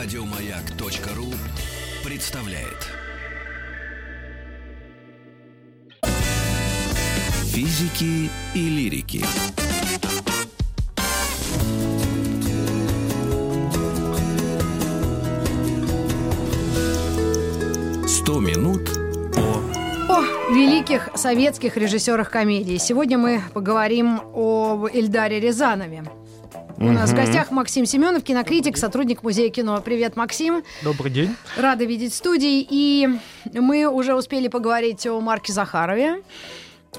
Радиомаяк.ру представляет. Физики и лирики. Сто минут о великих советских режиссерах комедии. Сегодня мы поговорим об Эльдаре Рязанове. У нас в гостях Максим Семенов, кинокритик, сотрудник Музея кино. Привет, Максим. Добрый день. Рада видеть в студии. И мы уже успели поговорить о Марке Захарове.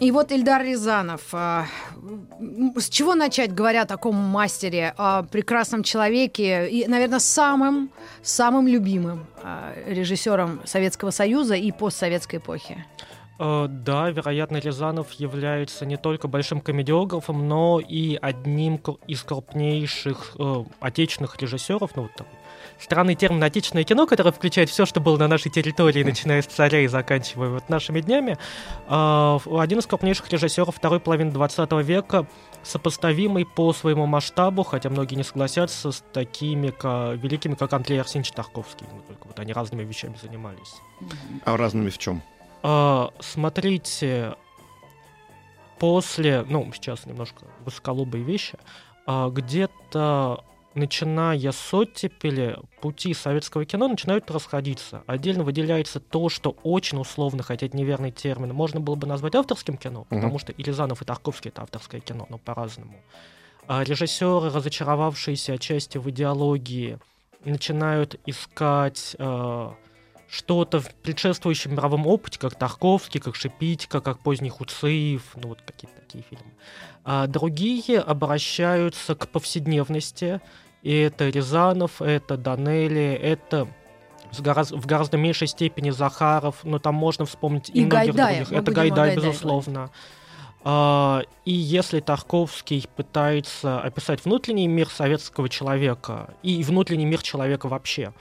И вот Эльдар Рязанов. а, С чего начать, говоря о таком мастере, о прекрасном человеке и, наверное, самым, самым любимым а, режиссером Советского Союза и постсоветской эпохи? Э, Да, вероятно, Рязанов является не только большим комедиографом, но и одним из крупнейших э, отечественных режиссеров. Ну, вот там, странный термин «отечественное кино», который включает все, что было на нашей территории, начиная с царя и заканчивая вот нашими днями. Э, один из крупнейших режиссеров второй половины 20 века, сопоставимый по своему масштабу, хотя многие не согласятся, с такими ка- великими, как Андрей Арсеньевич Тарковский. Ну, только вот они разными вещами занимались. А разными в чем? А, смотрите, после, ну, сейчас немножко высоколобые вещи, а, где-то начиная с оттепели, пути советского кино начинают расходиться. Отдельно выделяется то, что очень условно, хотя это неверный термин, можно было бы назвать авторским кино, Мгм. потому что и Рязанов, и Тарковский — это авторское кино, но по-разному. А режиссеры, разочаровавшиеся отчасти в идеологии, начинают искать э, что-то в предшествующем мировом опыте, как Тарковский, как Шипитько, как поздний Хуциев, ну вот какие-то такие фильмы. А другие обращаются к повседневности, и это Рязанов, это Данели, это гораздо- в гораздо меньшей степени Захаров, но там можно вспомнить и, И многих Гайдая, других. мы Это Гайдай, Гайдае безусловно. А, и если Тарковский пытается описать внутренний мир советского человека и внутренний мир человека вообще,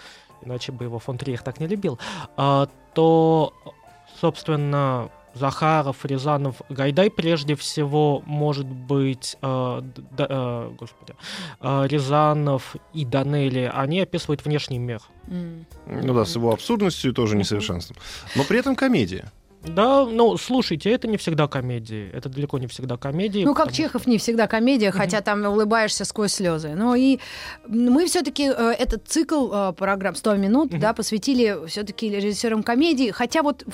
иначе бы его фон Триер так не любил, а, то, собственно, Захаров, Рязанов, Гайдай прежде всего может быть, э, д- д- э, господи, э, Рязанов и Данели, они описывают внешний мир. М. Ну да, с его абсурдностью и тоже несовершенством. Но при этом комедия. Да, ну, слушайте, это не всегда комедии, это далеко не всегда комедии. Ну, как Чехов не всегда комедия, хотя там улыбаешься сквозь слезы. Ну и мы все-таки этот цикл э, программ 100 минут, да, посвятили все-таки режиссерам комедии. Хотя вот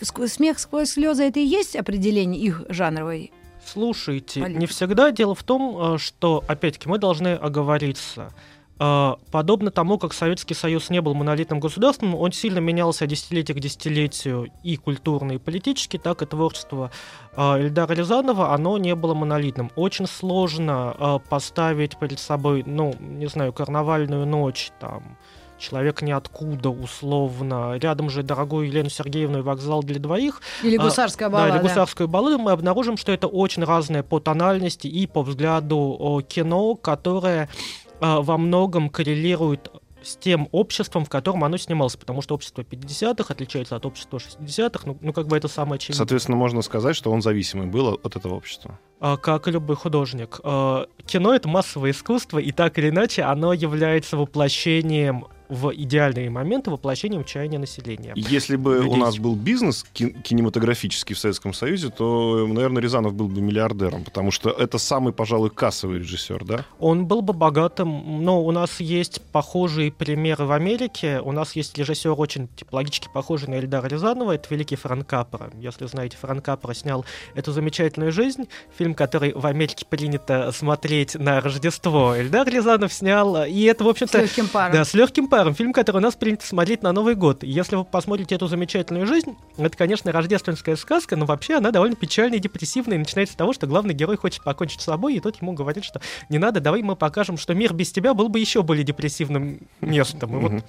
смех сквозь слезы это и есть определение их жанровой. Слушайте, политики. не всегда дело в том, э, что, опять-таки, мы должны оговориться. Э, Подобно тому, как Советский Союз не был монолитным государством, он сильно менялся от десятилетия к десятилетию и культурно, и политически, так и творчество э, Эльдара Рязанова, оно не было монолитным. Очень сложно э, поставить перед собой, ну, не знаю, карнавальную ночь, там, человек ниоткуда, условно, рядом же дорогую Елену Сергеевну и вокзал для двоих, Или А, гусарская да, баллада. или гусарскую балладу, мы обнаружим, что это очень разное по тональности и по взгляду кино, которое а, во многом коррелирует с тем обществом, в котором оно снималось, потому что общество 50-х отличается от общества 60-х, ну, ну как бы это самое очевидное. Соответственно, можно сказать, что он зависимый был от этого общества. А, как и любой художник. А, Кино — это массовое искусство, и так или иначе оно является воплощением в идеальные моменты, воплощением чаяния населения. Если бы Людей. у нас был бизнес ки- кинематографический в Советском Союзе, то, наверное, Рязанов был бы миллиардером, потому что это самый, пожалуй, кассовый режиссер, да? Он был бы богатым, но у нас есть похожие примеры в Америке. У нас есть режиссер очень типологически похожий на Эльдара Рязанова. Это великий Франк Капра. Если знаете, Франк Капра снял «Эту замечательную жизнь», фильм, который в Америке принято смотреть на Рождество. Эльдар Рязанов снял, и это, в С общем-то, легким паром. да, с легким паром. Фильм, который у нас принято смотреть на Новый год. И Если вы посмотрите эту замечательную жизнь, это, конечно, рождественская сказка, но вообще она довольно печальная и депрессивная. И начинается с того, что главный герой хочет покончить с собой, и тот ему говорит, что не надо, давай мы покажем, что мир без тебя был бы еще более депрессивным местом. И вот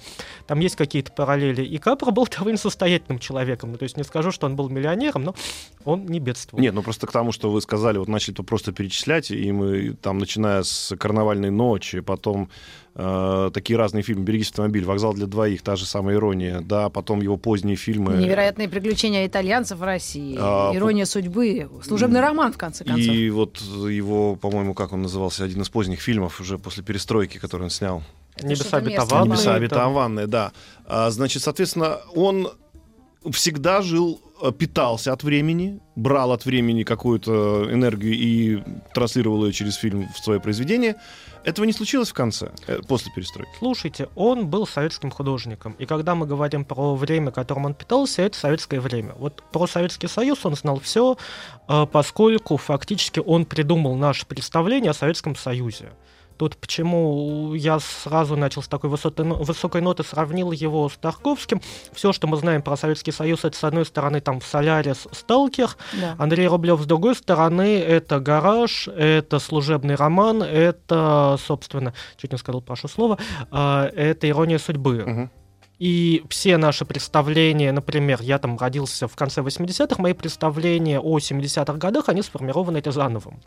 там есть какие-то параллели. И Капра был довольно состоятельным человеком. Ну, то есть не скажу, что он был миллионером, но он не бедствовал. Нет, ну просто к тому, что вы сказали, вот начали то просто перечислять, и мы там, начиная с «Карнавальной ночи», потом э, такие разные фильмы «Берегись автомобиль», «Вокзал для двоих», та же самая «Ирония», да, потом его поздние фильмы. Невероятные приключения итальянцев в России, А, «Ирония судьбы», служебный роман, в конце концов. И вот его, по-моему, как он назывался, один из поздних фильмов уже после перестройки, который он снял. Небеса что-то местное. обетованные. Небеса обетованные, да. А, значит, соответственно, он всегда жил, э, питался от времени, брал от времени какую-то энергию и транслировал ее через фильм в свое произведение. Этого не случилось в конце, э, после перестройки. Слушайте, он был советским художником, и когда мы говорим про время, которым он питался, это советское время. Вот про Советский Союз он знал все, поскольку фактически он придумал наше представление о Советском Союзе. Тут почему я сразу начал с такой высотой, но- высокой ноты, сравнил его с Тарковским. Все, что мы знаем про Советский Союз, это с одной стороны там Солярис, Сталкер, Да. Андрей Рублев с другой стороны, это гараж, это служебный роман, это, собственно, чуть не сказал, прошу слова, а, это ирония судьбы. Мгм. И все наши представления, например, я там родился в конце 80-х, мои представления о 70-х годах, они сформированы Рязановым.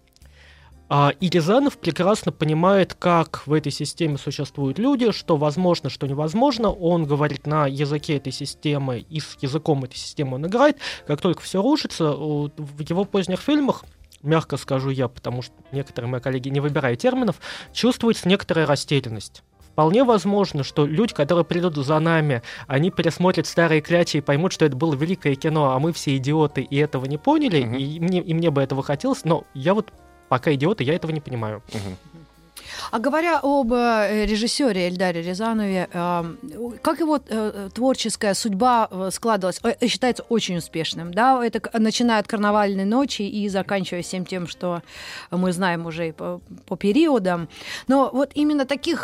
А, И Рязанов прекрасно понимает, как в этой системе существуют люди, что возможно, что невозможно. Он говорит на языке этой системы, и с языком этой системы он играет. Как только все рушится, в его поздних фильмах, мягко скажу я, потому что некоторые мои коллеги не выбирают терминов, чувствуется некоторая растерянность. Вполне возможно, что люди, которые придут за нами, они пересмотрят старые клячи и поймут, что это было великое кино, а мы все идиоты и этого не поняли, Мгм. и, мне, и мне бы этого хотелось, но я вот пока идиот, и я этого не понимаю. Мгм. А говоря об э, режиссере Эльдаре Рязанове, как его э, творческая судьба э, складывалась? Считается очень успешным, да? Это начиная от «Карнавальной ночи» и заканчивая всем тем, что мы знаем уже по, периодам. Но вот именно таких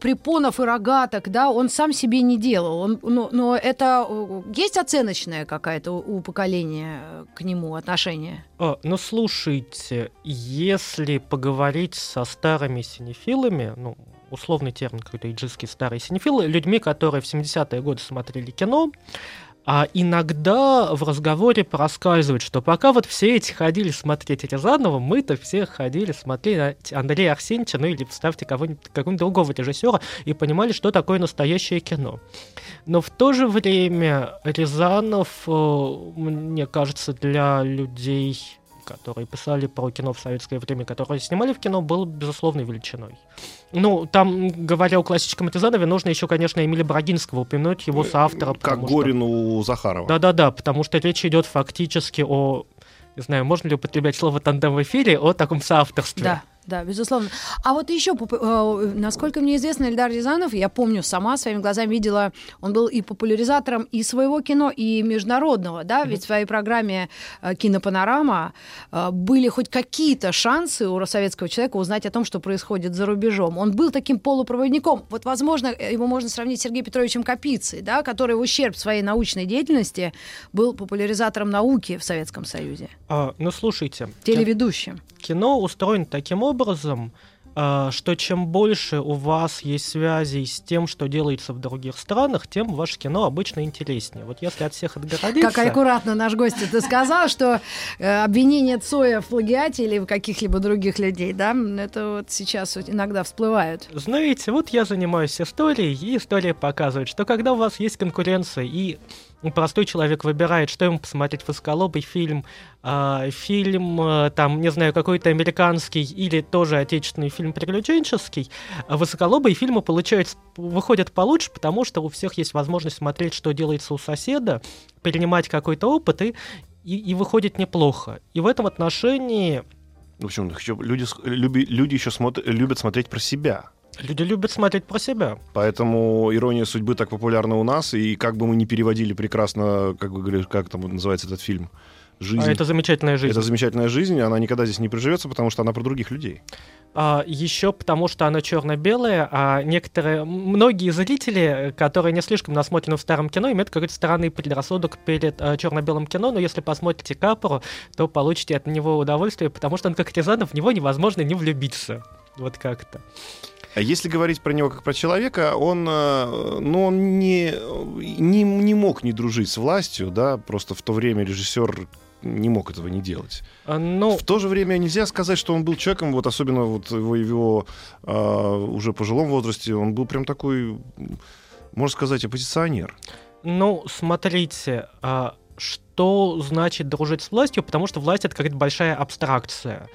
препонов и рогаток, да, он сам себе не делал. Он, ну, но это есть оценочная какая-то у, поколения к нему отношение? А, ну, слушайте, если поговорить со старыми синефилами, ну, условный термин какой-то иджистский старые синефилы, людьми, которые в 70-е годы смотрели кино, а иногда в разговоре проскальзывает, что пока вот все эти ходили смотреть Рязанова, мы-то все ходили смотреть Андрея Арсеньевича, ну или вставьте кого-нибудь, какого-нибудь другого режиссера, и понимали, что такое настоящее кино. Но в то же время Рязанов, э, мне кажется, для людей, которые писали про кино в советское время, которые снимали в кино, был безусловной величиной. Ну, там, говоря о классическом Рязанове, нужно еще, конечно, Эмиля Брагинского упомянуть, его соавтора. Как потому что- Горин у Захарова. Да-да-да, потому что речь идет фактически о, не знаю, можно ли употреблять слово тандем в эфире, о таком соавторстве. Да, да, безусловно. А вот еще, э, насколько мне известно, Эльдар Рязанов, я помню, сама своими глазами видела, он был и популяризатором и своего кино, и международного, да, ведь в своей программе э, «Кинопанорама» э, были хоть какие-то шансы у советского человека узнать о том, что происходит за рубежом. Он был таким полупроводником. Вот, возможно, его можно сравнить с Сергеем Петровичем Капицей, да, который в ущерб своей научной деятельности был популяризатором науки в Советском Союзе, А, ну, слушайте, телеведущим. кино устроено таким образом, а, что чем больше у вас есть связей с тем, что делается в других странах, тем ваше кино обычно интереснее. Вот если от всех отгородиться... Как аккуратно наш гость это сказал, что э, обвинение Цоя в плагиате или в каких-либо других людей, да, это вот сейчас вот иногда всплывают. Знаете, вот я занимаюсь историей, и история показывает, что когда у вас есть конкуренция, и простой человек выбирает, что ему посмотреть высоколобый фильм, а, фильм, а, там, не знаю, какой-то американский или тоже отечественный фильм приключенческий, а высоколобые фильмы получаются, выходят получше, потому что у всех есть возможность смотреть, что делается у соседа, перенимать какой-то опыт, и, и, и выходит неплохо. И в этом отношении В общем, люди, люби- люди еще смотр- любят смотреть про себя. Люди любят смотреть про себя. Поэтому ирония судьбы так популярна у нас, и как бы мы ни переводили прекрасно, как вы говорите, как там называется этот фильм, жизнь. А это замечательная жизнь. Это замечательная жизнь, она никогда здесь не приживется, потому что она про других людей. А, еще потому, что она черно-белая, а некоторые, многие зрители, которые не слишком насмотрены в старом кино, имеют какой-то странный предрассудок перед а, черно-белым кино, но если посмотрите Капору, то получите от него удовольствие, потому что он как Рязанов, в него невозможно не влюбиться. Вот как-то. А если говорить про него как про человека, он, э, ну, он не, не, не мог не дружить с властью, да, просто в то время режиссер не мог этого не делать. А, Ну, В то же время нельзя сказать, что он был человеком, вот особенно вот его, его а, уже пожилом возрасте, он был прям такой, можно сказать, оппозиционер. ну, смотрите, а, что значит дружить с властью, потому что власть это какая-то большая абстракция.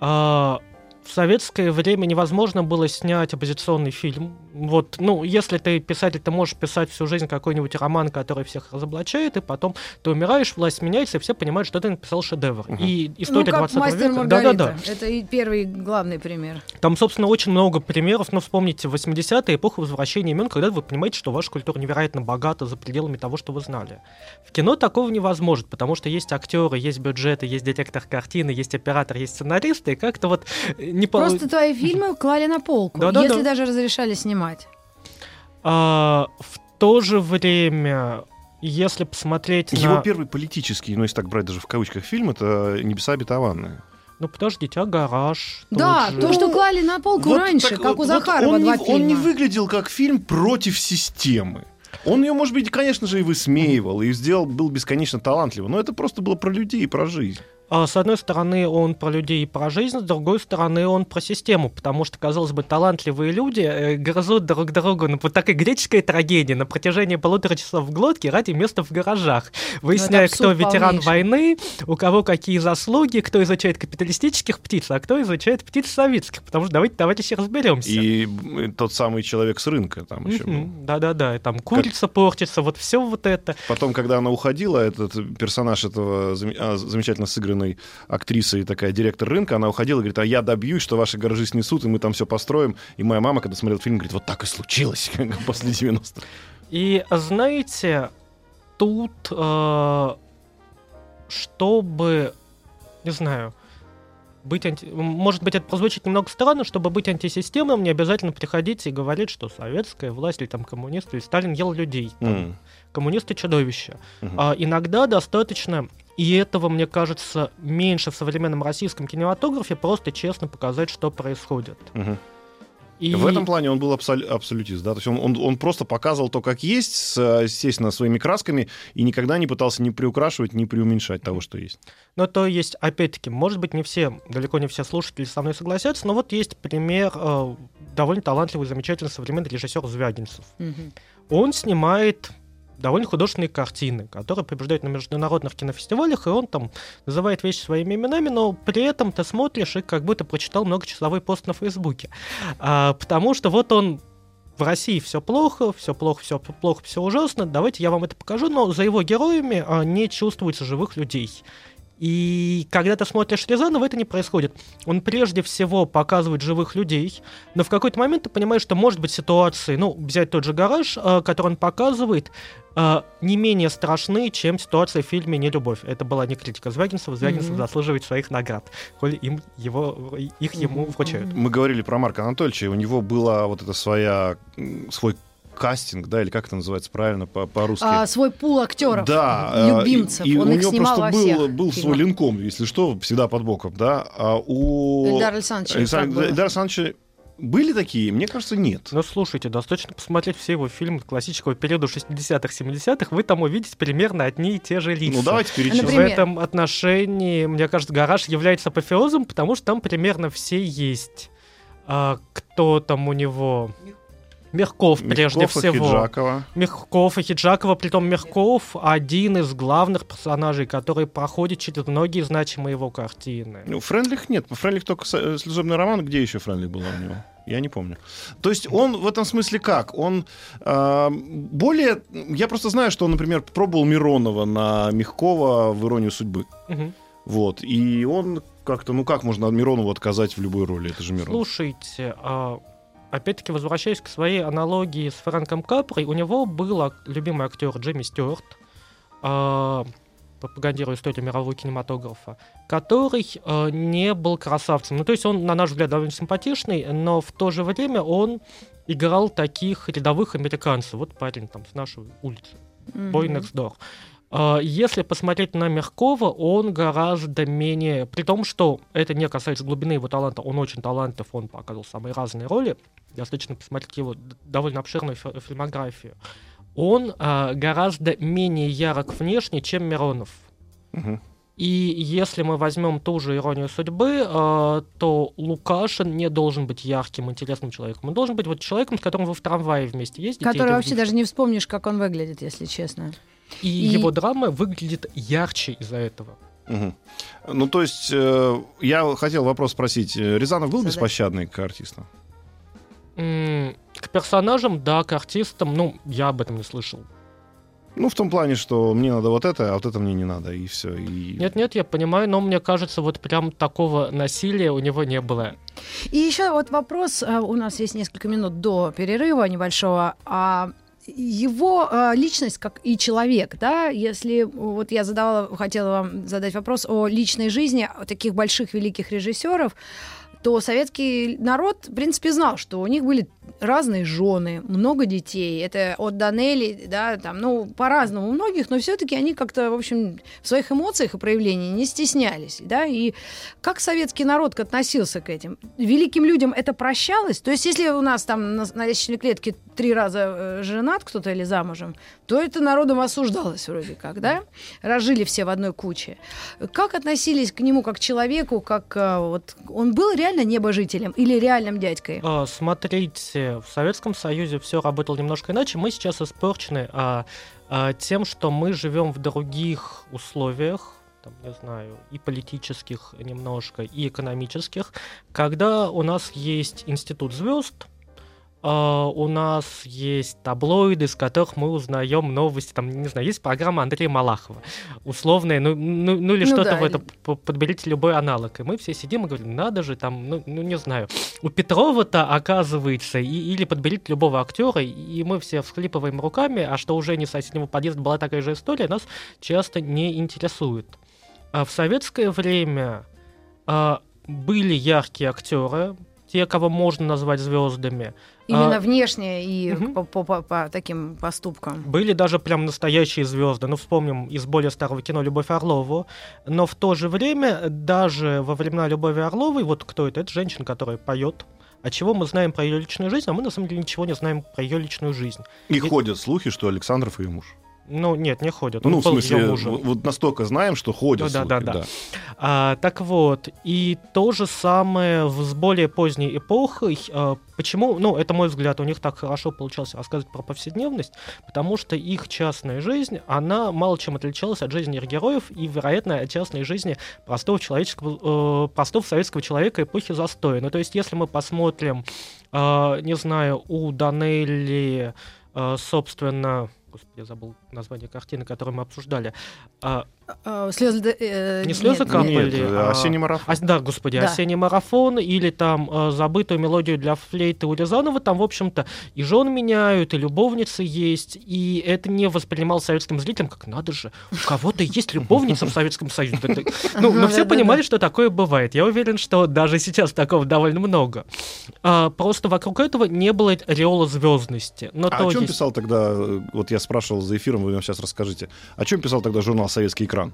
А, в советское время невозможно было снять оппозиционный фильм. Вот, ну, если ты писатель, ты можешь писать всю жизнь какой-нибудь роман, который всех разоблачает, и потом ты умираешь, власть меняется, и все понимают, что ты написал шедевр. Мгм. И Ну, история как 20 мастер века. Маргарита. Да-да-да. Это и первый главный пример. Там, собственно, очень много примеров. Но вспомните 80-е, эпоху возвращения имен, когда вы понимаете, что ваша культура невероятно богата за пределами того, что вы знали. В кино такого невозможно, потому что есть актеры, есть бюджеты, есть детектор картины, есть оператор, есть сценаристы, и как-то вот э, не по- Просто твои фильмы клали на полку, Да-да-да. если даже разрешали снимать. А, в то же время, если посмотреть Его на... первый политический, ну если так брать даже в кавычках фильм, это «Небеса обетованные». Ну, подождите, а гараж? Да, же. то, что клали на полку Вот раньше, так как вот- у вот Захарова он два не, фильма. Он не выглядел как фильм против системы. Он ее, может быть, конечно же, и высмеивал, и сделал, был бесконечно талантливым, но это просто было про людей и про жизнь. А, С одной стороны, он про людей и про жизнь, с другой стороны, он про систему, потому что, казалось бы, талантливые люди э, грызут друг другу, ну, вот такая греческая трагедия на протяжении полутора часов в глотке ради места в гаражах, выясняя, кто ветеран полнейший. войны, у кого какие заслуги, кто изучает капиталистических птиц, а кто изучает птиц советских, потому что давайте, давайте разберемся. И м, тот самый человек с рынка там еще Да-да-да, и там курица портится, вот все вот это. Потом, когда она уходила, этот персонаж этого зам- а, замечательно сыгранной актрисой, такая директор рынка, она уходила и говорит, а я добьюсь, что ваши гаражи снесут, и мы там все построим. И моя мама, когда смотрела фильм, говорит, вот так и случилось после 90-х. И знаете, тут, э, чтобы, не знаю, быть анти... Может быть, это прозвучит немного странно, чтобы быть антисистемным, не обязательно приходить и говорить, что советская власть или там коммунисты или Сталин ел людей. Там, М, Коммунисты чудовища. мгм. А, иногда достаточно, и этого, мне кажется, меньше в современном российском кинематографе, просто честно показать, что происходит. Мгм. И... В этом плане он был абсол- абсолютист, да, то есть он, он, он просто показывал то, как есть, с, естественно, своими красками, и никогда не пытался ни приукрашивать, ни преуменьшать того, что есть. Ну, то есть, опять-таки, может быть, не все, далеко не все слушатели со мной согласятся, но вот есть пример э, довольно талантливый, замечательный современный режиссер Звягинцев. Мгм. Он снимает довольно художественные картины, которые побеждают на международных кинофестивалях, и он там называет вещи своими именами, но при этом ты смотришь и как будто прочитал многочасовой пост на Фейсбуке. А, потому что вот он в России все плохо, все плохо, все плохо, все ужасно. Давайте я вам это покажу, но за его героями а, не чувствуется живых людей. И когда ты смотришь Рязанова, это не происходит. Он прежде всего показывает живых людей, но в какой-то момент ты понимаешь, что может быть ситуации, ну, взять тот же гараж, э, который он показывает, э, не менее страшны, чем ситуация в фильме «Нелюбовь». Это была не критика Звягинцева. Звягинцев Мгм. заслуживает своих наград, коль им его, их ему вручают. Мы говорили про Марка Анатольевича, и у него была вот эта своя, свой кастинг, да, или как это называется правильно по- по-русски? А, свой пул актеров, Да, э, любимцев. И, и Он у их него снимал просто во был, всех был свой линком, если что, всегда под боком, да. А у Эльдар Александрович. Александра- как было? Эльдара Александровича были такие? Мне кажется, нет. Ну, слушайте, достаточно посмотреть все его фильмы классического периода 60-х, 70-х, вы там увидите примерно одни и те же лица. Ну, давайте перечислим. Например? В этом отношении, мне кажется, гараж является апофеозом, потому что там примерно все есть. А, кто там у него? Мягков, прежде Мягков и всего. Хиджакова. Мягков и Хиджакова, притом Мягков один из главных персонажей, который проходит через многие значимые его картины. Ну, Френдлих нет. Френдлих только э, служебный роман. Где еще Френдлих была у него? Я не помню. То есть он в этом смысле как? Он а, более... Я просто знаю, что он, например, пробовал Миронова на Мягкова в «Иронию судьбы». Мгм. Вот. И он как-то... Ну как можно Миронову отказать в любой роли? Это же Миронов. Слушайте, а, опять-таки возвращаясь к своей аналогии с Фрэнком Капрой, у него был любимый актер Джимми Стюарт, а, пропагандируя историю мирового кинематографа, который а, не был красавцем. Ну, то есть он, на наш взгляд, довольно симпатичный, но в то же время он играл таких рядовых американцев. Вот парень там с нашей улицы. Boy Мгм. Next Door. А, Если посмотреть на Мягкова, он гораздо менее... При том, что это не касается глубины его таланта, он очень талантлив, он показывал самые разные роли. Достаточно посмотреть его довольно обширную фи- фильмографию. Он а, гораздо менее ярок внешне, чем Миронов. Мгм. И если мы возьмем ту же иронию судьбы, э, то Лукашин не должен быть ярким, интересным человеком. Он должен быть вот человеком, с которым вы в трамвае вместе ездите. Который вообще даже не вспомнишь, как он выглядит, если честно. И, и- его драма выглядит ярче из-за этого. Мгм. Ну, то есть, э, я хотел вопрос спросить. э, Рязанов был Задать. беспощадный к артистам? М, К персонажам, да, к артистам, ну, я об этом не слышал. Ну, в том плане, что мне надо вот это, а вот это мне не надо, и все. И... Нет-нет, я понимаю, но мне кажется, вот прям такого насилия у него не было. И еще вот вопрос, а, у нас есть несколько минут до перерыва небольшого, а его а, личность как и человек, да, если вот я задавала, хотела вам задать вопрос о личной жизни таких больших великих режиссеров, то советский народ, в принципе, знал, что у них были разные жены, много детей. Это от Данели, да, там, ну, по-разному у многих, но все-таки они как-то, в общем, в своих эмоциях и проявлениях не стеснялись, да, и как советский народ относился к этим? Великим людям это прощалось? То есть, если у нас там на, на лестничной клетке три раза э, женат кто-то или замужем, то это народом осуждалось вроде как, да? Разжили все в одной куче. Как относились к нему как к человеку, как э, вот он был реально небожителем или реальным дядькой? А, Смотрите, в Советском Союзе все работало немножко иначе. Мы сейчас испорчены а, а, тем, что мы живем в других условиях, там, не знаю, и политических немножко, и экономических, когда у нас есть институт звезд, у нас есть таблоиды, из которых мы узнаем новости. Там, не знаю, есть программа Андрея Малахова. Условная, ну, ну, ну или Ну что-то да, в это, подберите любой аналог. И мы все сидим и говорим, надо же, там, ну, ну не знаю, у Петрова-то, оказывается, и, или подберите любого актера, и мы все всхлипываем руками, а что уже не соседнего подъезда была такая же история, нас часто не интересует. А в советское время а, были яркие актеры, те, кого можно назвать звездами. Именно а- внешне и Мгм. по, по- по- по таким поступкам. Были даже прям настоящие звезды. Ну, вспомним из более старого кино Любовь Орлову. Но в то же время, даже во времена Любови Орловой, вот кто это? Это женщина, которая поет. А чего мы знаем про ее личную жизнь, а мы на самом деле ничего не знаем про ее личную жизнь. И ходят слухи, что Александров ее муж. Ну, нет, не ходят. Он Ну, в смысле, вот, вот настолько знаем, что ходят да, слухи. да, да. А, так вот, и то же самое с более поздней эпохой. А, почему, ну, это мой взгляд, у них так хорошо получалось рассказывать про повседневность, потому что их частная жизнь, она мало чем отличалась от жизни их героев и, вероятно, от частной жизни простого человеческого, э, простого советского человека эпохи застоя. Ну, то есть, если мы посмотрим, а, не знаю, у Данелли, а, собственно, господи, я забыл название картины, которую мы обсуждали, а, Э, Слезы... э, Не слезы нет. капали, Нет, а- осенний марафон. а, да, господи, Да. осенний марафон или там э, забытую мелодию для флейты у Рязанова, там, в общем-то, и жен меняют, и любовницы есть, и это не воспринималось советским зрителям как надо же, у кого-то есть любовница в Советском Союзе. Ну, но все понимали, что такое бывает. Я уверен, что даже сейчас такого довольно много. А, Просто вокруг этого не было ореола звездности. Но А о чем писал тогда, э, вот я спрашивал за эфиром, вы нам сейчас расскажите, о чем писал тогда журнал «Советский экран»?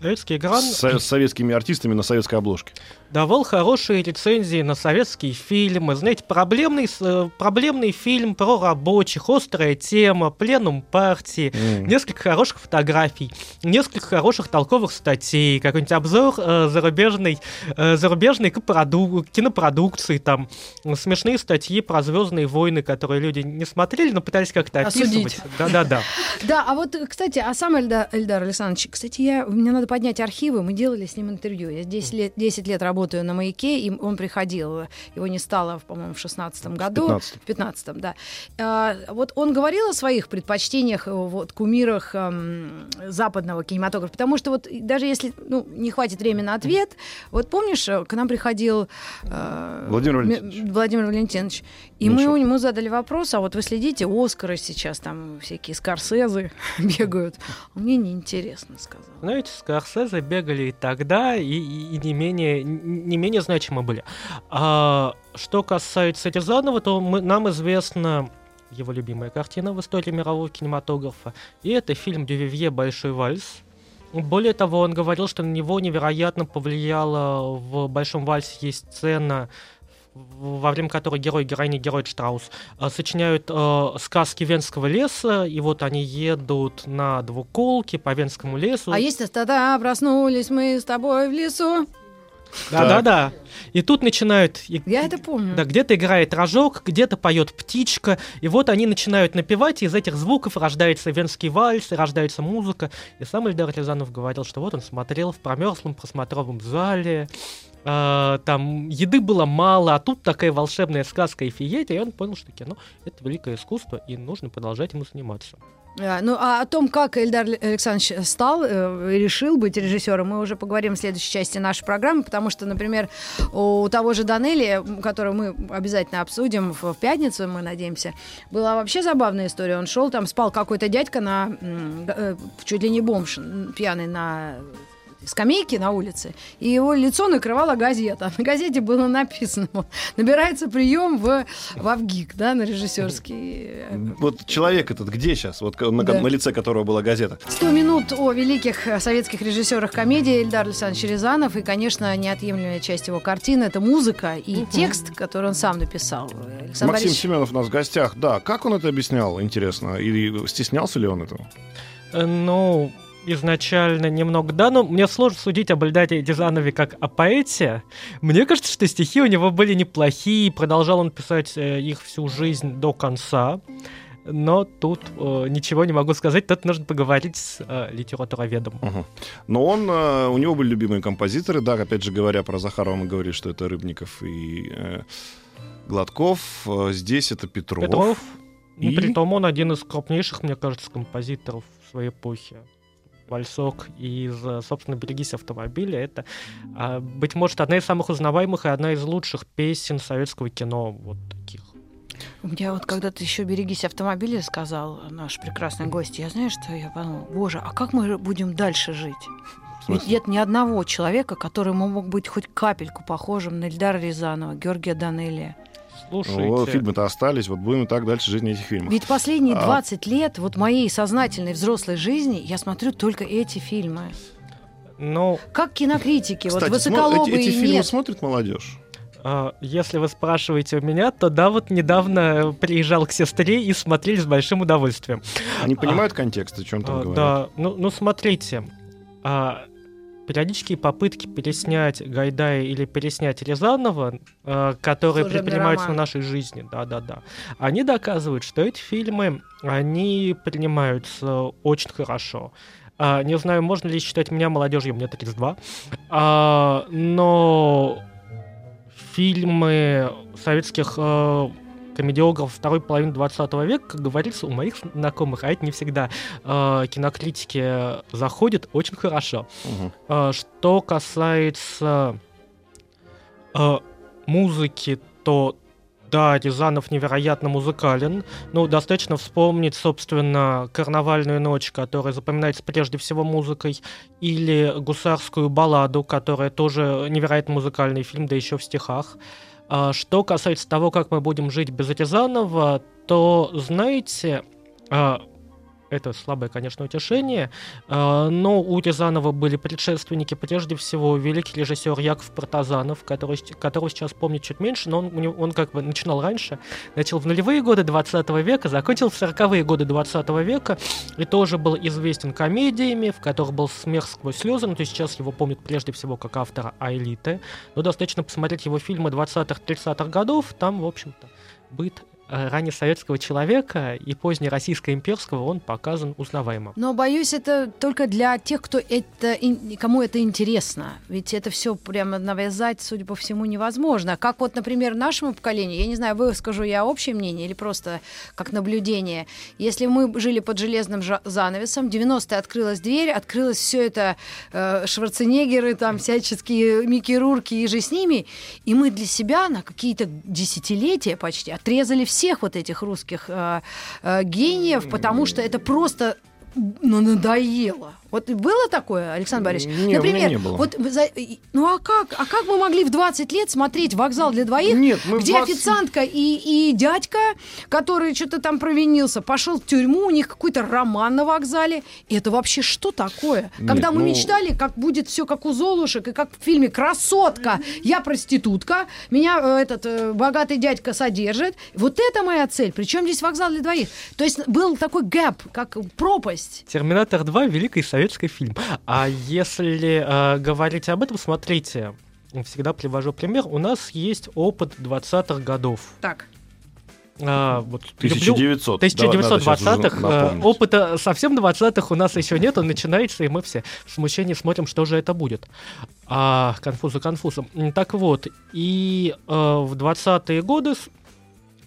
Советский экран С, со- с советскими артистами на советской обложке. Давал хорошие рецензии на советские фильмы. Знаете, проблемный, э, проблемный фильм про рабочих, острая тема, пленум партии, М. несколько хороших фотографий, несколько хороших толковых статей, какой-нибудь обзор э, зарубежной, э, зарубежной копроду- кинопродукции, там, смешные статьи про Звездные войны, которые люди не смотрели, но пытались как-то Осудить. описывать. Да-да-да. Да, а вот, кстати, а сам Эльдар, Эльдар Александрович, кстати, я, мне надо поднять архивы, мы делали с ним интервью. Я 10 лет, 10 лет работаю на «Маяке», и он приходил, его не стало, по-моему, в 16 году. 15-м. В 15 да. А, вот он говорил о своих предпочтениях, э, вот, кумирах эм, западного кинематографа, потому что вот даже если ну, не хватит времени на ответ, вот помнишь, э, к нам приходил э, Владимир Валентинович. Владимир Валентинович, и Ну мы ему задали вопрос, а вот вы следите, Оскары сейчас, там всякие скорсезы бегают. А Мне неинтересно, сказал. Знаете, Скорсезе бегали и тогда, и, и- и не, менее, не менее значимы были. А, что касается Рязанова, то мы, нам известна его любимая картина в истории мирового кинематографа, и это фильм Дювивье «Большой вальс». Более того, он говорил, что на него невероятно повлияло в «Большом вальсе» есть сцена, во время которой герой, героиня, герой Штраус э, сочиняют э, сказки Венского леса, и вот они едут на двуколке по Венскому лесу. А есть тогда проснулись мы с тобой в лесу. Да-да-да. И тут начинают... Я это помню. Да, где-то играет рожок, где-то поет птичка, и вот они начинают напевать, и из этих звуков рождается венский вальс, и рождается музыка. И сам Эльдар Рязанов говорил, что вот он смотрел в промерзлом просмотровом зале, э, там еды было мало, а тут такая волшебная сказка и фиетия, и он понял, что кино — это великое искусство, и нужно продолжать ему заниматься. А, ну, а о том, как Эльдар Александрович стал э, решил быть режиссером, мы уже поговорим в следующей части нашей программы, потому что, например, у того же Данели, которую мы обязательно обсудим в, в пятницу, мы надеемся, была вообще забавная история. Он шел, там спал какой-то дядька на э, чуть ли не бомж пьяный на скамейки на улице, и его лицо накрывала газета. На газете было написано, набирается прием в, в Авгик, да, на режиссерский. Вот человек этот где сейчас, вот на, да. на лице которого была газета? Сто минут о великих советских режиссерах комедии Эльдар Александрович Рязанов, и, конечно, неотъемлемая часть его картины — это музыка и угу. текст, который он сам написал. Александр Максим Борисович... Семенов у нас в гостях. Да, как он это объяснял, интересно? Или стеснялся ли он этого? Э, ну, изначально немного, да, но мне сложно судить об Эльдаре Дизанове как о поэте. Мне кажется, что стихи у него были неплохие, продолжал он писать э, их всю жизнь до конца. Но тут э, ничего не могу сказать, тут нужно поговорить с э, литературоведом. Угу. Но он, э, у него были любимые композиторы, да, опять же говоря про Захарова, мы говорили, что это Рыбников и э, Гладков. Э, здесь это Петров. Петров. И... Ну, при том он один из крупнейших, мне кажется, композиторов своей эпохи вальсок из, собственно, «Берегись автомобиля». Это, а, быть может, одна из самых узнаваемых и одна из лучших песен советского кино вот таких. У меня вот когда ты еще «Берегись автомобиля» сказал наш прекрасный гость, я знаю, что я подумал, боже, а как мы будем дальше жить? Ведь нет ни одного человека, который мог быть хоть капельку похожим на Эльдара Рязанова, Георгия Данелия. Слушайте. Вот, фильмы-то остались, вот будем так дальше жить на этих фильмах. Ведь последние 20 а... лет вот моей сознательной взрослой жизни я смотрю только эти фильмы. Ну, как кинокритики, Кстати, вот высоколобые эти, эти фильмы нет. смотрит молодежь? А, если вы спрашиваете у меня, то да, вот недавно приезжал к сестре и смотрели с большим удовольствием. Они понимают а, контекст, о чем там а, говорят? Да, ну, ну смотрите, а, периодические попытки переснять Гайдая или переснять Рязанова, э, которые Служебный предпринимаются роман. в нашей жизни, да-да-да, они доказывают, что эти фильмы, они принимаются очень хорошо. А, не знаю, можно ли считать меня молодежью, мне 32, а, но фильмы советских э, комедиограф второй половины 20 века, как говорится, у моих знакомых, а это не всегда, э, кинокритики заходят очень хорошо. Угу. Э, что касается э, музыки, то да, Рязанов невероятно музыкален. Ну, достаточно вспомнить, собственно, «Карнавальную ночь», которая запоминается прежде всего музыкой, или «Гусарскую балладу», которая тоже невероятно музыкальный фильм, да еще в стихах. А что касается того, как мы будем жить без Рязанова, то, знаете, а, это слабое, конечно, утешение, а, но у Рязанова были предшественники, прежде всего, великий режиссер Яков Протазанов, который, которого сейчас помнит чуть меньше, но он, он как бы начинал раньше, начал в нулевые годы 20 века, закончил в 40-е годы 20 века, и тоже был известен комедиями, в которых был смех сквозь слезы, ну, то сейчас его помнят прежде всего как автора Айлиты, но достаточно посмотреть его фильмы 20-30-х годов, там, в общем-то, быт Э, ранее советского человека и позднее российско-имперского он показан узнаваемо. Но боюсь, это только для тех, кто это, кому это интересно. Ведь это все прямо навязать, судя по всему, невозможно. Как вот, например, нашему поколению, я не знаю, выскажу я общее мнение или просто как наблюдение. Если мы жили под железным занавесом, 90-е открылась дверь, открылось все это э, Шварценеггеры, там всяческие Микки Рурки и же с ними, и мы для себя на какие-то десятилетия почти отрезали все всех вот этих русских э, э, гениев, потому что это просто ну, надоело. Вот было такое, Александр Борисович? Не, у меня Например, не было. вот за- ну а как, а как мы могли в 20 лет смотреть вокзал для двоих, Нет, мы где 20 официантка и, и дядька, который что-то там провинился, пошел в тюрьму, у них какой-то роман на вокзале. И это вообще что такое? Нет, Когда мы ну- мечтали, как будет все как у Золушек, и как в фильме «Красотка», я проститутка, меня э, этот э, богатый дядька содержит. Вот это моя цель. Причем здесь вокзал для двоих? То есть был такой гэп, как пропасть. Терминатор 2 великий советский фильм. А если э, говорить об этом, смотрите, всегда привожу пример. У нас есть опыт 20-х годов. Так. А, вот люблю- 1900. Давай, надо сейчас уже 1920-х. э. Опыта совсем 20-х у нас еще нет, он начинается, и мы все в смущении смотрим, что же это будет. А, конфузы конфузом. Так вот, и э, в 20-е годы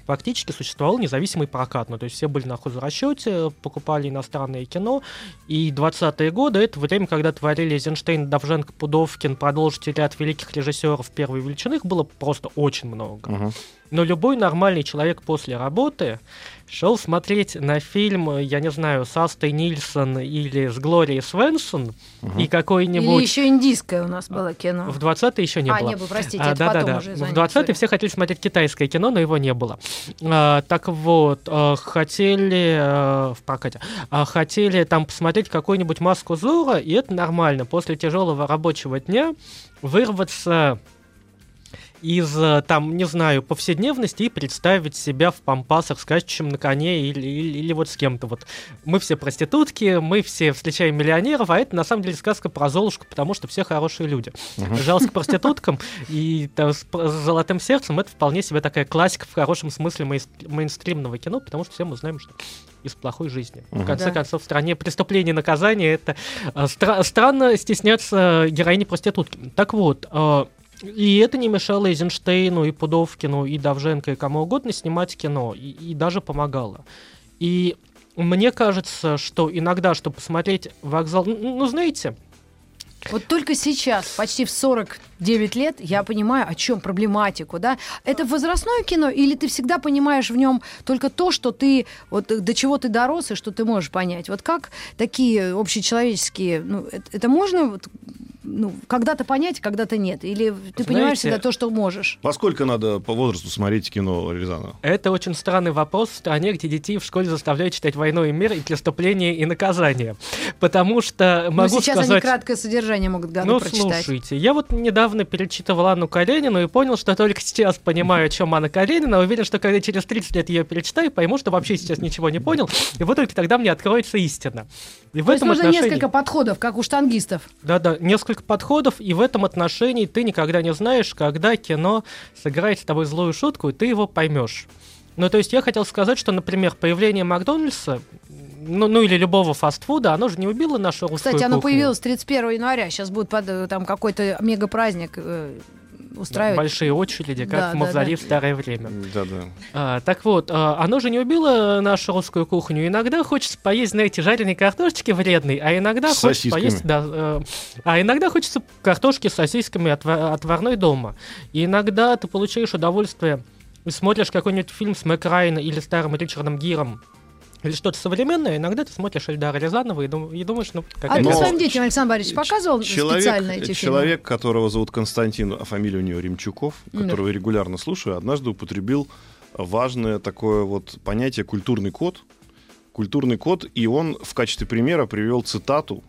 фактически существовал независимый прокат. Ну, то есть все были на хозрасчете, покупали иностранное кино. И 20-е годы — это время, когда творили Эйзенштейн, Давженко, Пудовкин, продолжите ряд великих режиссеров первой величины. Их было просто очень много. Мгм. Но любой нормальный человек после работы шел смотреть на фильм, я не знаю, с Астой Нильсон или с Глорией Свенсон и Или какой-нибудь... еще индийское у нас было кино. В 20-е еще не а, было. не было, простите, А, это да, да, потом да. уже. В извините, 20-е сори. все хотели смотреть китайское кино, но его не было. А, так вот, а, хотели а, в прокате, а, хотели там посмотреть какую-нибудь маску Зора, и это нормально. После тяжелого рабочего дня вырваться из, э, там, не знаю, повседневности и представить себя в пампасах, скачущим на коне или, или, или вот с кем-то. Вот мы все проститутки, мы все встречаем миллионеров, а это на самом деле сказка про Золушку, потому что все хорошие люди. Жалость к проституткам и там, с, с золотым сердцем это вполне себе такая классика в хорошем смысле мейнстримного кино, потому что все мы знаем, что из плохой жизни. В конце Да. концов, в стране преступления и наказания это э, стра- странно стесняться героини проститутки. Так вот, э, и это не мешало Эйзенштейну, и Пудовкину, и Давженко, и кому угодно снимать кино, и, и даже помогало. И мне кажется, что иногда, чтобы посмотреть вокзал, ну, ну, знаете, Вот только сейчас, почти в 49 лет, я понимаю, о чем проблематику, да? Это возрастное кино, или ты всегда понимаешь в нем только то, что ты, вот до чего ты дорос и что ты можешь понять? Вот как такие общечеловеческие, ну, это, это можно вот, ну, когда-то понять, когда-то нет? Или ты понимаешь Знаете- всегда то, что можешь? Во сколько надо по возрасту смотреть кино Рязанова? Это очень странный вопрос в стране, где детей в школе заставляют читать «Войну и мир» и «Преступление и наказание». Потому что Ну, могу сейчас они сказать... краткое содержание могут году Ну, прочитать. слушайте, я вот недавно перечитывал Анну Каренину и понял, что только сейчас понимаю, о чем Анна Каренина. Уверен, что когда через 30 лет ее перечитаю, пойму, что вообще сейчас ничего не понял. И вот только тогда мне откроется истина. И в То есть этом нужно отношении... несколько подходов, как у штангистов. Да-да, несколько подходов, и в этом отношении ты никогда не знаешь, когда кино сыграет с тобой злую шутку, и ты его поймешь. Ну, то есть я хотел сказать, что, например, появление Макдональдса, ну, ну или любого фастфуда, оно же не убило нашу русскую Кстати, оно кухню. появилось 31 января. Сейчас будет под, э, там какой-то мега-праздник э, устраивать. Большие очереди, как Да, в да, мавзолее да. в старое время. Да-да. А, так вот, а, оно же не убило нашу русскую кухню. Иногда хочется поесть, знаете, жареной картошечки вредной, а иногда С хочется сосисками. поесть, да, э, а иногда хочется картошки с сосисками отва- отварной дома. И иногда ты получаешь удовольствие и смотришь какой-нибудь фильм с Мэк Райана или старым Ричардом Гиром, или что-то современное, иногда ты смотришь Эльдара Рязанова и, дум- и думаешь, ну, А какая ты Но- своим детям, Александр Борисович, показывал человек, специально эти фильмы? человек, которого зовут Константин, а фамилия у него Ремчуков, Да. которого я регулярно слушаю, однажды употребил важное такое вот понятие культурный код. Культурный код, и он в качестве примера привел цитату,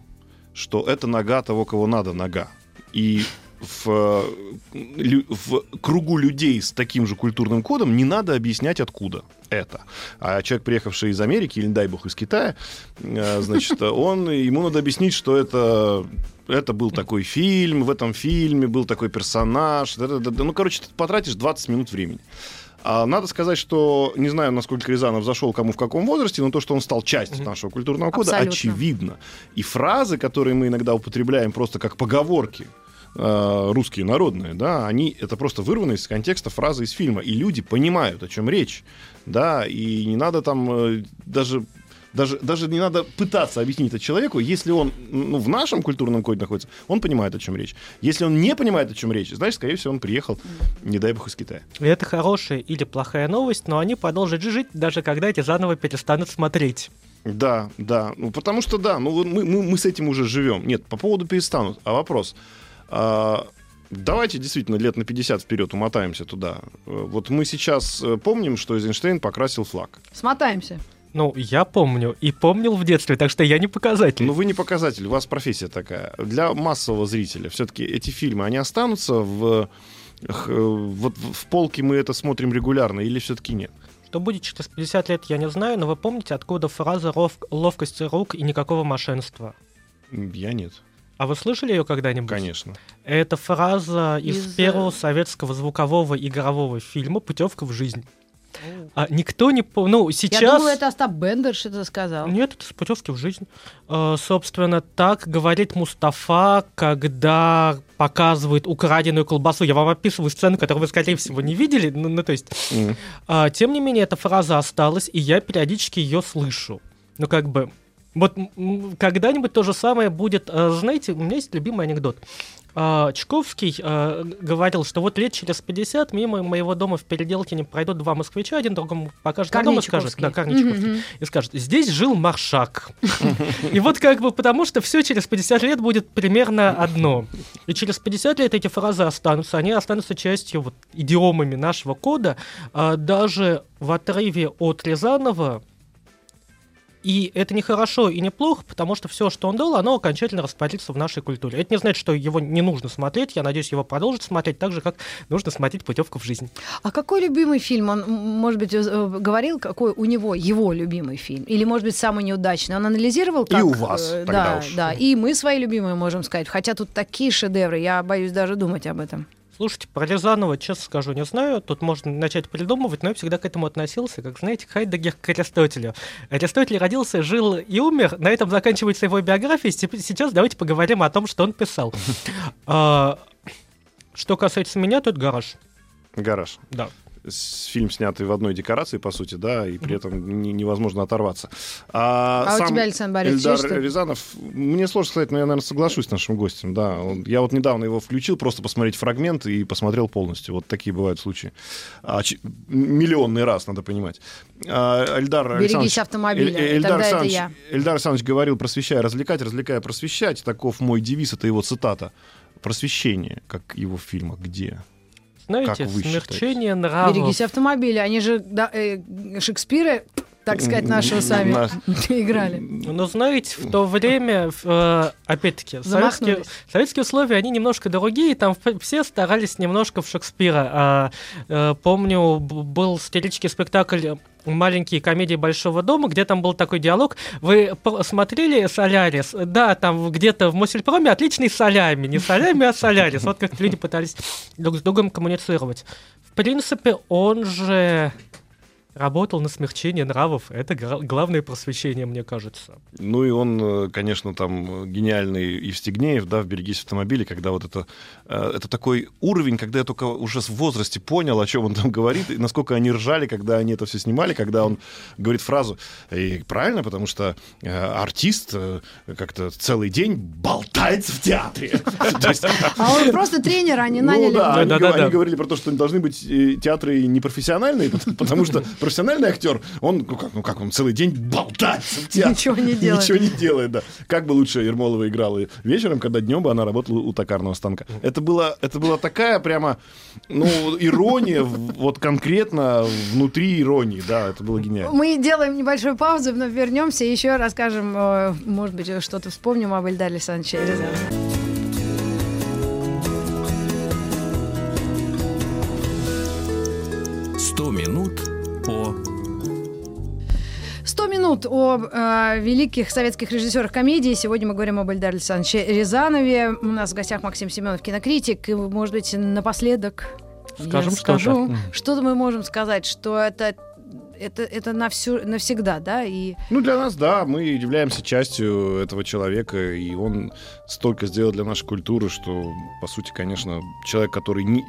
что это нога того, кого надо, нога. И в, в кругу людей с таким же культурным кодом не надо объяснять, откуда это. А человек, приехавший из Америки, или, дай бог, из Китая, э, значит, он, ему надо объяснить, что это это был такой фильм, в этом фильме был такой персонаж. Ну, короче, ты потратишь 20 минут времени. А надо сказать, что не знаю, насколько Рязанов зашел кому в каком возрасте, но то, что он стал частью нашего культурного кода, Абсолютно. очевидно. И фразы, которые мы иногда употребляем просто как поговорки, э, русские народные, да, они это просто вырваны из контекста фразы из фильма, и люди понимают, о чем речь, да, и не надо там э, даже даже, даже не надо пытаться объяснить это человеку, если он ну, в нашем культурном коде находится, он понимает, о чем речь. Если он не понимает, о чем речь, значит, скорее всего, он приехал, не дай бог, из Китая. Это хорошая или плохая новость, но они продолжат жить, даже когда эти заново перестанут смотреть. Да, да. Ну, потому что да, ну мы, мы, мы с этим уже живем. Нет, по поводу перестанут. А вопрос. А, давайте действительно лет на 50 вперед умотаемся туда. Э, Вот мы сейчас э, помним, что Эйзенштейн покрасил флаг. Смотаемся. Ну, я помню. И помнил в детстве, так что я не показатель. Но вы не показатель, у вас профессия такая. Для массового зрителя все-таки эти фильмы, они останутся в... х- Вот в полке мы это смотрим регулярно или все-таки нет? Что будет через 50 лет, я не знаю, но вы помните, откуда фраза «Лов- «ловкость рук и никакого мошенства»? Я нет, А вы слышали ее когда-нибудь? конечно. Это фраза из, Из, э, первого советского звукового игрового фильма «Путевка в жизнь». А, никто не... по- Ну, сейчас... Я думала, это Остап Бендер что-то сказал. Нет, это с путевки в жизнь. Э, собственно, так говорит Мустафа, когда показывает украденную колбасу. Я вам описываю сцену, которую вы, скорее всего, не видели. Ну, ну, то есть, М. а, тем не менее, эта фраза осталась, и я периодически ее слышу. Ну, как бы... Вот когда-нибудь то же самое будет... э, Знаете, у меня есть любимый анекдот. А, Чуковский э, говорил, что вот лет через 50 мимо моего дома в Переделкине пройдут два москвича, один другому покажет на дом и скажет, да, Корней Чуковский, Мгм. и скажет, здесь жил Маршак. И вот как бы потому что все через 50 лет будет примерно одно. И через 50 лет эти фразы останутся, они останутся частью вот идиомами нашего кода, а даже в отрыве от Рязанова и это не хорошо и не плохо, потому что все, что он дал, оно окончательно растворится в нашей культуре. Это не значит, что его не нужно смотреть. Я надеюсь, его продолжат смотреть так же, как нужно смотреть путевку в жизнь. А какой любимый фильм? Он, может быть, э, говорил, какой у него его любимый фильм? Или, может быть, самый неудачный? Он анализировал, как... у вас э, тогда да, уж. да. И мы свои любимые можем сказать. Хотя тут такие шедевры, я боюсь даже думать об этом. Слушайте, про Рязанова, честно скажу, не знаю. Тут можно начать придумывать, но я всегда к этому относился, как, знаете, Хайдегер к Аристотелю. Аристотель родился, жил и умер, на этом заканчивается его биография. Сейчас давайте поговорим о том, что он писал. А, Что касается меня, это гараж. Гараж. Да. Фильм, снятый в одной декорации, по сути, да, и при этом не- невозможно оторваться. А, А у сам тебя, Александр Борисович, Эльдар что? Рязанов, мне сложно сказать, но я, наверное, соглашусь с нашим гостем, да. Я вот недавно его включил, просто посмотреть фрагмент и посмотрел полностью. Вот такие бывают случаи. А, ч- миллионный раз, надо понимать. А, Эльдар Берегись Александрович- автомобиля, Эль- Эльдар Александрович- я. Эльдар Александрович говорил «просвещай, развлекать, развлекая, просвещать». Таков мой девиз, это его цитата. Просвещение, как его в фильмах, где? Знаете, Как вы смягчение нравов. Берегись автомобиля. Они же да, э, Шекспира, так сказать, нашего сами играли. Ну, знаете, в то время, э, опять-таки, советские, советские условия, они немножко другие, там все старались немножко в Шекспира. А, э, помню, был сатирический спектакль маленькие комедии Большого дома, где там был такой диалог. Вы смотрели «Солярис»? Да, там где-то в Мосельпроме отличный солями. Не солями, а солярис. Вот как люди пытались друг с другом коммуницировать. В принципе, он же работал на смягчение нравов. Это главное просвещение, мне кажется. Ну и он, э, конечно, там э, гениальный Евстигнеев, да, в «Берегись автомобиля», когда вот это, э, это такой уровень, когда я только уже в возрасте понял, о чем он там говорит, и насколько они ржали, когда они это все снимали, когда он говорит фразу, и правильно, потому что артист как-то целый день болтается в театре. А он просто тренер, они ну наняли. да, они говорили про то, что должны быть театры непрофессиональные, потому что профессиональный актер, он, ну как, ну как, он целый день болтается в театре. Ничего не делает. Ничего не делает, да. Как бы лучше Ермолова играла вечером, когда днем бы она работала у токарного станка. Это было, это была такая прямо, ну, ирония, вот конкретно внутри иронии, да, это было гениально. Мы делаем небольшую паузу, вновь вернемся и еще расскажем, э, может быть, что-то вспомним об Эльдаре Александровиче Рязанове. Минут о э, великих советских режиссерах комедии. Сегодня мы говорим об Эльдаре Александровиче Рязанове. У нас в гостях Максим Семенов, кинокритик. И, может быть, напоследок Скажем я что-то. скажу, что-то мы можем сказать, что это это, это на всю, навсегда, да, и Ну, для нас, да, мы являемся частью этого человека, и он столько сделал для нашей культуры, что, по сути, конечно, человек, который не...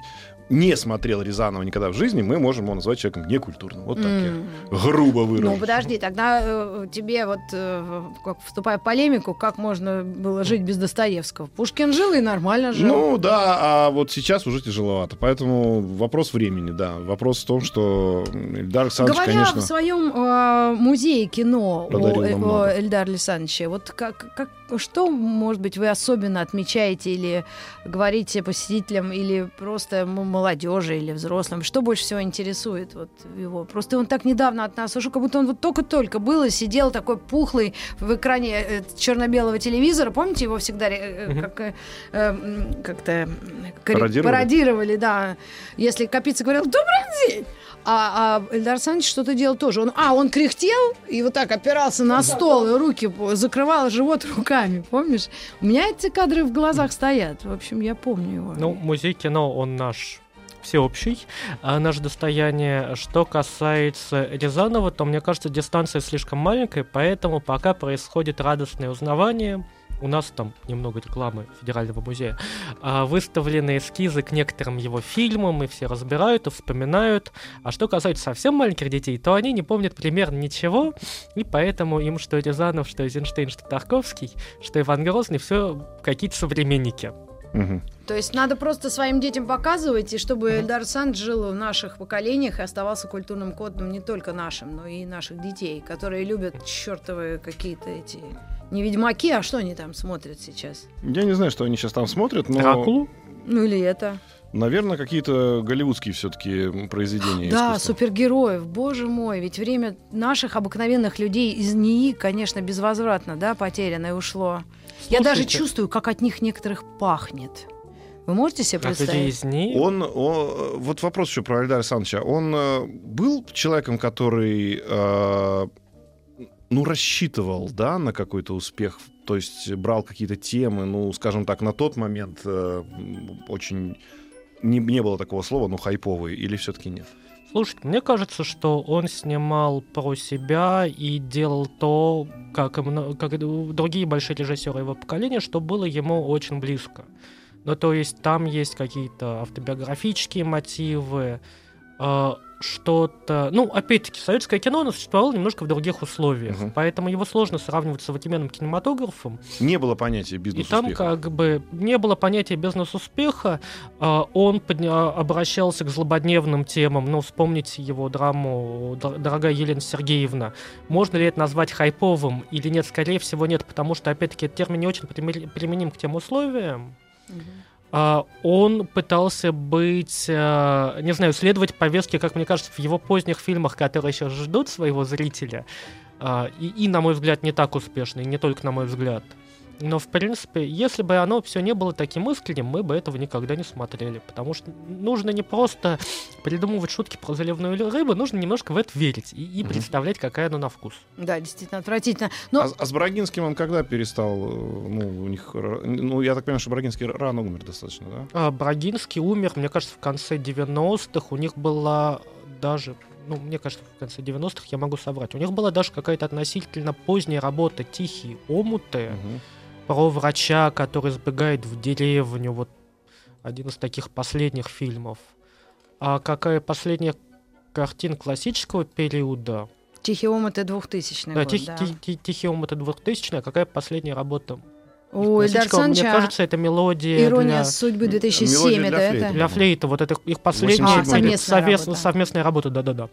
не смотрел Рязанова никогда в жизни, мы можем его назвать человеком некультурным. Вот так М. я грубо выражу. Ну, подожди, тогда э, тебе вот, э, как вступая в полемику, как можно было жить без Достоевского? Пушкин жил и нормально жил. Ну да, а вот сейчас уже тяжеловато. Поэтому вопрос времени, да. Вопрос в том, что Эльдар Александрович, Говоря конечно... в своем э, музее кино о, э, о. Эльдаре Александровиче, вот как, как, что, может быть, вы особенно отмечаете или говорите посетителям, или просто молодежи, или взрослым? Что больше всего интересует вот его? Просто он так недавно от нас ушел, как будто он вот только-только был и сидел такой пухлый в экране э, черно-белого телевизора. Помните, его всегда э, э, Мгм. как, э, э, м, как-то Пародировали? пародировали, да. Если Капица говорил «Добрый день!», а, а Эльдар Александрович что-то делал тоже. Он, а, он кряхтел и вот так опирался на стол, и руки закрывал живот руками, помнишь? У меня эти кадры в глазах стоят. В общем, я помню его. Ну, музей кино, он наш всеобщий, а наше достояние. Что касается Рязанова, то, мне кажется, дистанция слишком маленькая, поэтому пока происходит радостное узнавание, у нас там немного рекламы Федерального музея, а, выставлены эскизы к некоторым его фильмам, и все разбирают и вспоминают. А что касается совсем маленьких детей, то они не помнят примерно ничего, и поэтому им что Рязанов, что Эйзенштейн, что Тарковский, что Иван Грозный, все какие-то современники. Мгм. То есть надо просто своим детям показывать, и чтобы. Эльдар Санд жил в наших поколениях и оставался культурным кодом не только нашим, но и наших детей, которые любят чертовы какие-то эти... Не ведьмаки, а что они там смотрят сейчас? Я не знаю, что они сейчас там смотрят, но, Дракулу? Ну или это... наверное, какие-то голливудские все-таки произведения. Да, искусства. супергероев, боже мой, ведь время наших обыкновенных людей из НИИ, конечно, безвозвратно, да, потеряно и ушло. Я даже Слушайте, чувствую, как от них некоторых пахнет. Вы можете себе людей представить? из НИИ? Он, о, вот вопрос еще про Эльдара Александровича. Он э, был человеком, который, э, ну, рассчитывал, да, на какой-то успех, то есть брал какие-то темы, ну, скажем так, на тот момент э, очень не, не было такого слова, ну, хайповые, или все-таки нет? Слушайте, мне кажется, что он снимал про себя и делал то, как, и как другие большие режиссеры его поколения, что было ему очень близко. Ну, то есть там есть какие-то автобиографические мотивы, э, что-то... Ну, опять-таки, советское кино, оно существовало немножко в других условиях, Мгм. поэтому его сложно сравнивать с современным кинематографом. Не было понятия И бизнес-успеха. там как бы не было понятия бизнес-успеха. а, Он подня- обращался к злободневным темам. Ну, вспомните его драму «Дор- «Дорогая Елена Сергеевна». Можно ли это назвать хайповым или нет? Скорее всего, нет, потому что, опять-таки, этот термин не очень применим к тем условиям. А, Он пытался быть, а, не знаю, следовать повестке, как мне кажется, в его поздних фильмах, которые сейчас ждут своего зрителя. А, И, и, на мой взгляд, не так успешно, и не только на мой взгляд. Но, в принципе, если бы оно все не было таким искренним, мы бы этого никогда не смотрели. Потому что нужно не просто придумывать шутки про заливную рыбу, нужно немножко в это верить и, и представлять, какая она на вкус. Да, действительно отвратительно. Но А, а с Брагинским он когда перестал, э, ну, у них, ну, я так понимаю, что Брагинский рано умер достаточно, да? А, Брагинский умер, мне кажется, в конце 90-х. У них была даже, ну, мне кажется, в конце 90-х, я могу соврать, у них была даже какая-то относительно поздняя работа «Тихие омуты», Мгм. Про врача, который сбегает в деревню. Вот один из таких последних фильмов. А какая последняя картина классического периода? Тихий ом это 2000 Да, год, «Тих- да. Ти- Ти- Тихий ом это 2000 а какая последняя работа? У Эльдар классического? Мне кажется, это мелодия «Ирония для, судьбы 2007» Мелодия для это? флейты. для флейта. Вот это их последняя А, 87-й. совместная совместная, работа. совместная работа, да-да-да.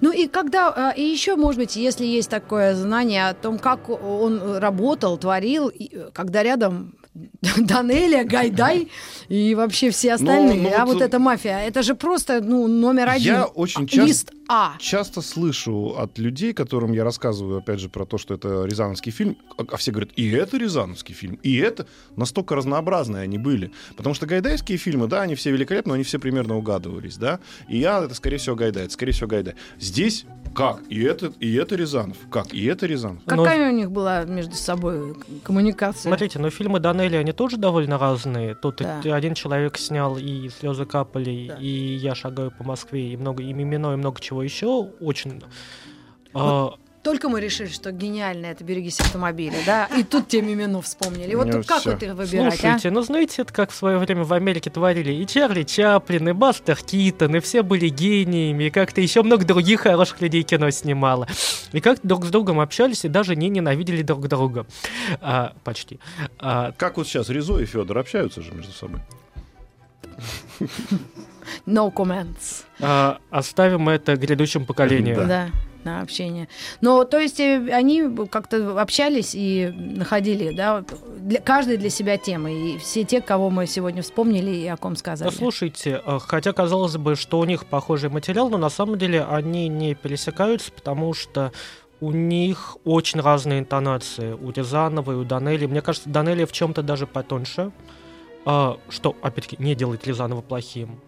Ну и когда, а, и еще, может быть, если есть такое знание о том, как он работал, творил, э, когда рядом Данелия, Гайдай и вообще все остальные, ну а вот, вот эта мафия, это же просто, ну, номер один. Я очень часто, Лист А. часто слышу от людей, которым я рассказываю, опять же, про то, что это Рязановский фильм, а а все говорят, и это Рязановский фильм, и это настолько разнообразные они были. Потому что гайдайские фильмы, да, они все великолепны, но они все примерно угадывались, да. И я, это, скорее всего, Гайдай, это, скорее всего, Гайдай. Здесь как? И это, и это Рязанов. Как? И это Рязанов. Но- Какая у них была между собой коммуникация? Смотрите, но фильмы Данелли, они тоже довольно разные. Тут Да. один человек снял и «Слезы капали», Да. и «Я шагаю по Москве», и много и «Мимино», и много чего еще. Очень... а, только мы решили, что гениально это «Берегись автомобиля», да, и тут те Мимино вспомнили. Вот Ну, тут как вот их выбирать, а? Слушайте, ну знаете, это как в свое время в Америке творили и Чарли Чаплин, и Бастер Китон, и все были гениями, и как-то еще много других хороших людей кино снимало. И как друг с другом общались, и даже не ненавидели друг друга. А, почти. А, Как вот сейчас Ризо и Федор общаются же между собой? No comments. а, оставим это грядущим поколениям. Да. На общение. Но, то есть, э, они как-то общались и находили, да, для, каждый для себя темы. И все те, кого мы сегодня вспомнили и о ком сказали. Да, слушайте, э, хотя казалось бы, что у них похожий материал, но на самом деле они не пересекаются, потому что у них очень разные интонации. У Рязанова и у Данели. Мне кажется, Данели в чем-то даже потоньше, а, что, опять-таки, не делает Рязанова плохим.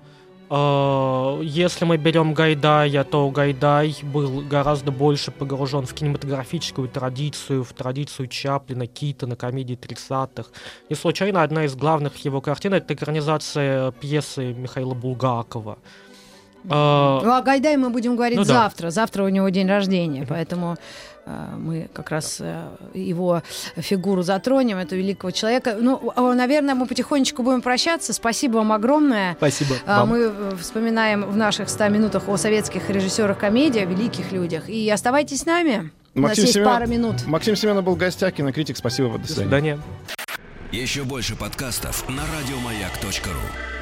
А, Если мы берем Гайдая, то Гайдай был гораздо больше погружен в кинематографическую традицию, в традицию Чаплина, Китона, комедии 30-х. Не случайно одна из главных его картин — это экранизация пьесы Михаила Булгакова. А, Ну, о Гайдае мы будем говорить Ну да. завтра. Завтра у него день рождения, поэтому э, мы как раз э, его фигуру затронем, этого великого человека. Ну, наверное, мы потихонечку будем прощаться. Спасибо вам огромное. Спасибо. А, вам. Мы э, вспоминаем в наших 100 минутах о советских режиссерах комедии, о великих людях. И оставайтесь с нами. У нас Максим есть Семен- пара минут. Максим Семенов был в гостях, кинокритик. Спасибо, до До свидания. свидания. Еще больше подкастов на радиомаяк.ру.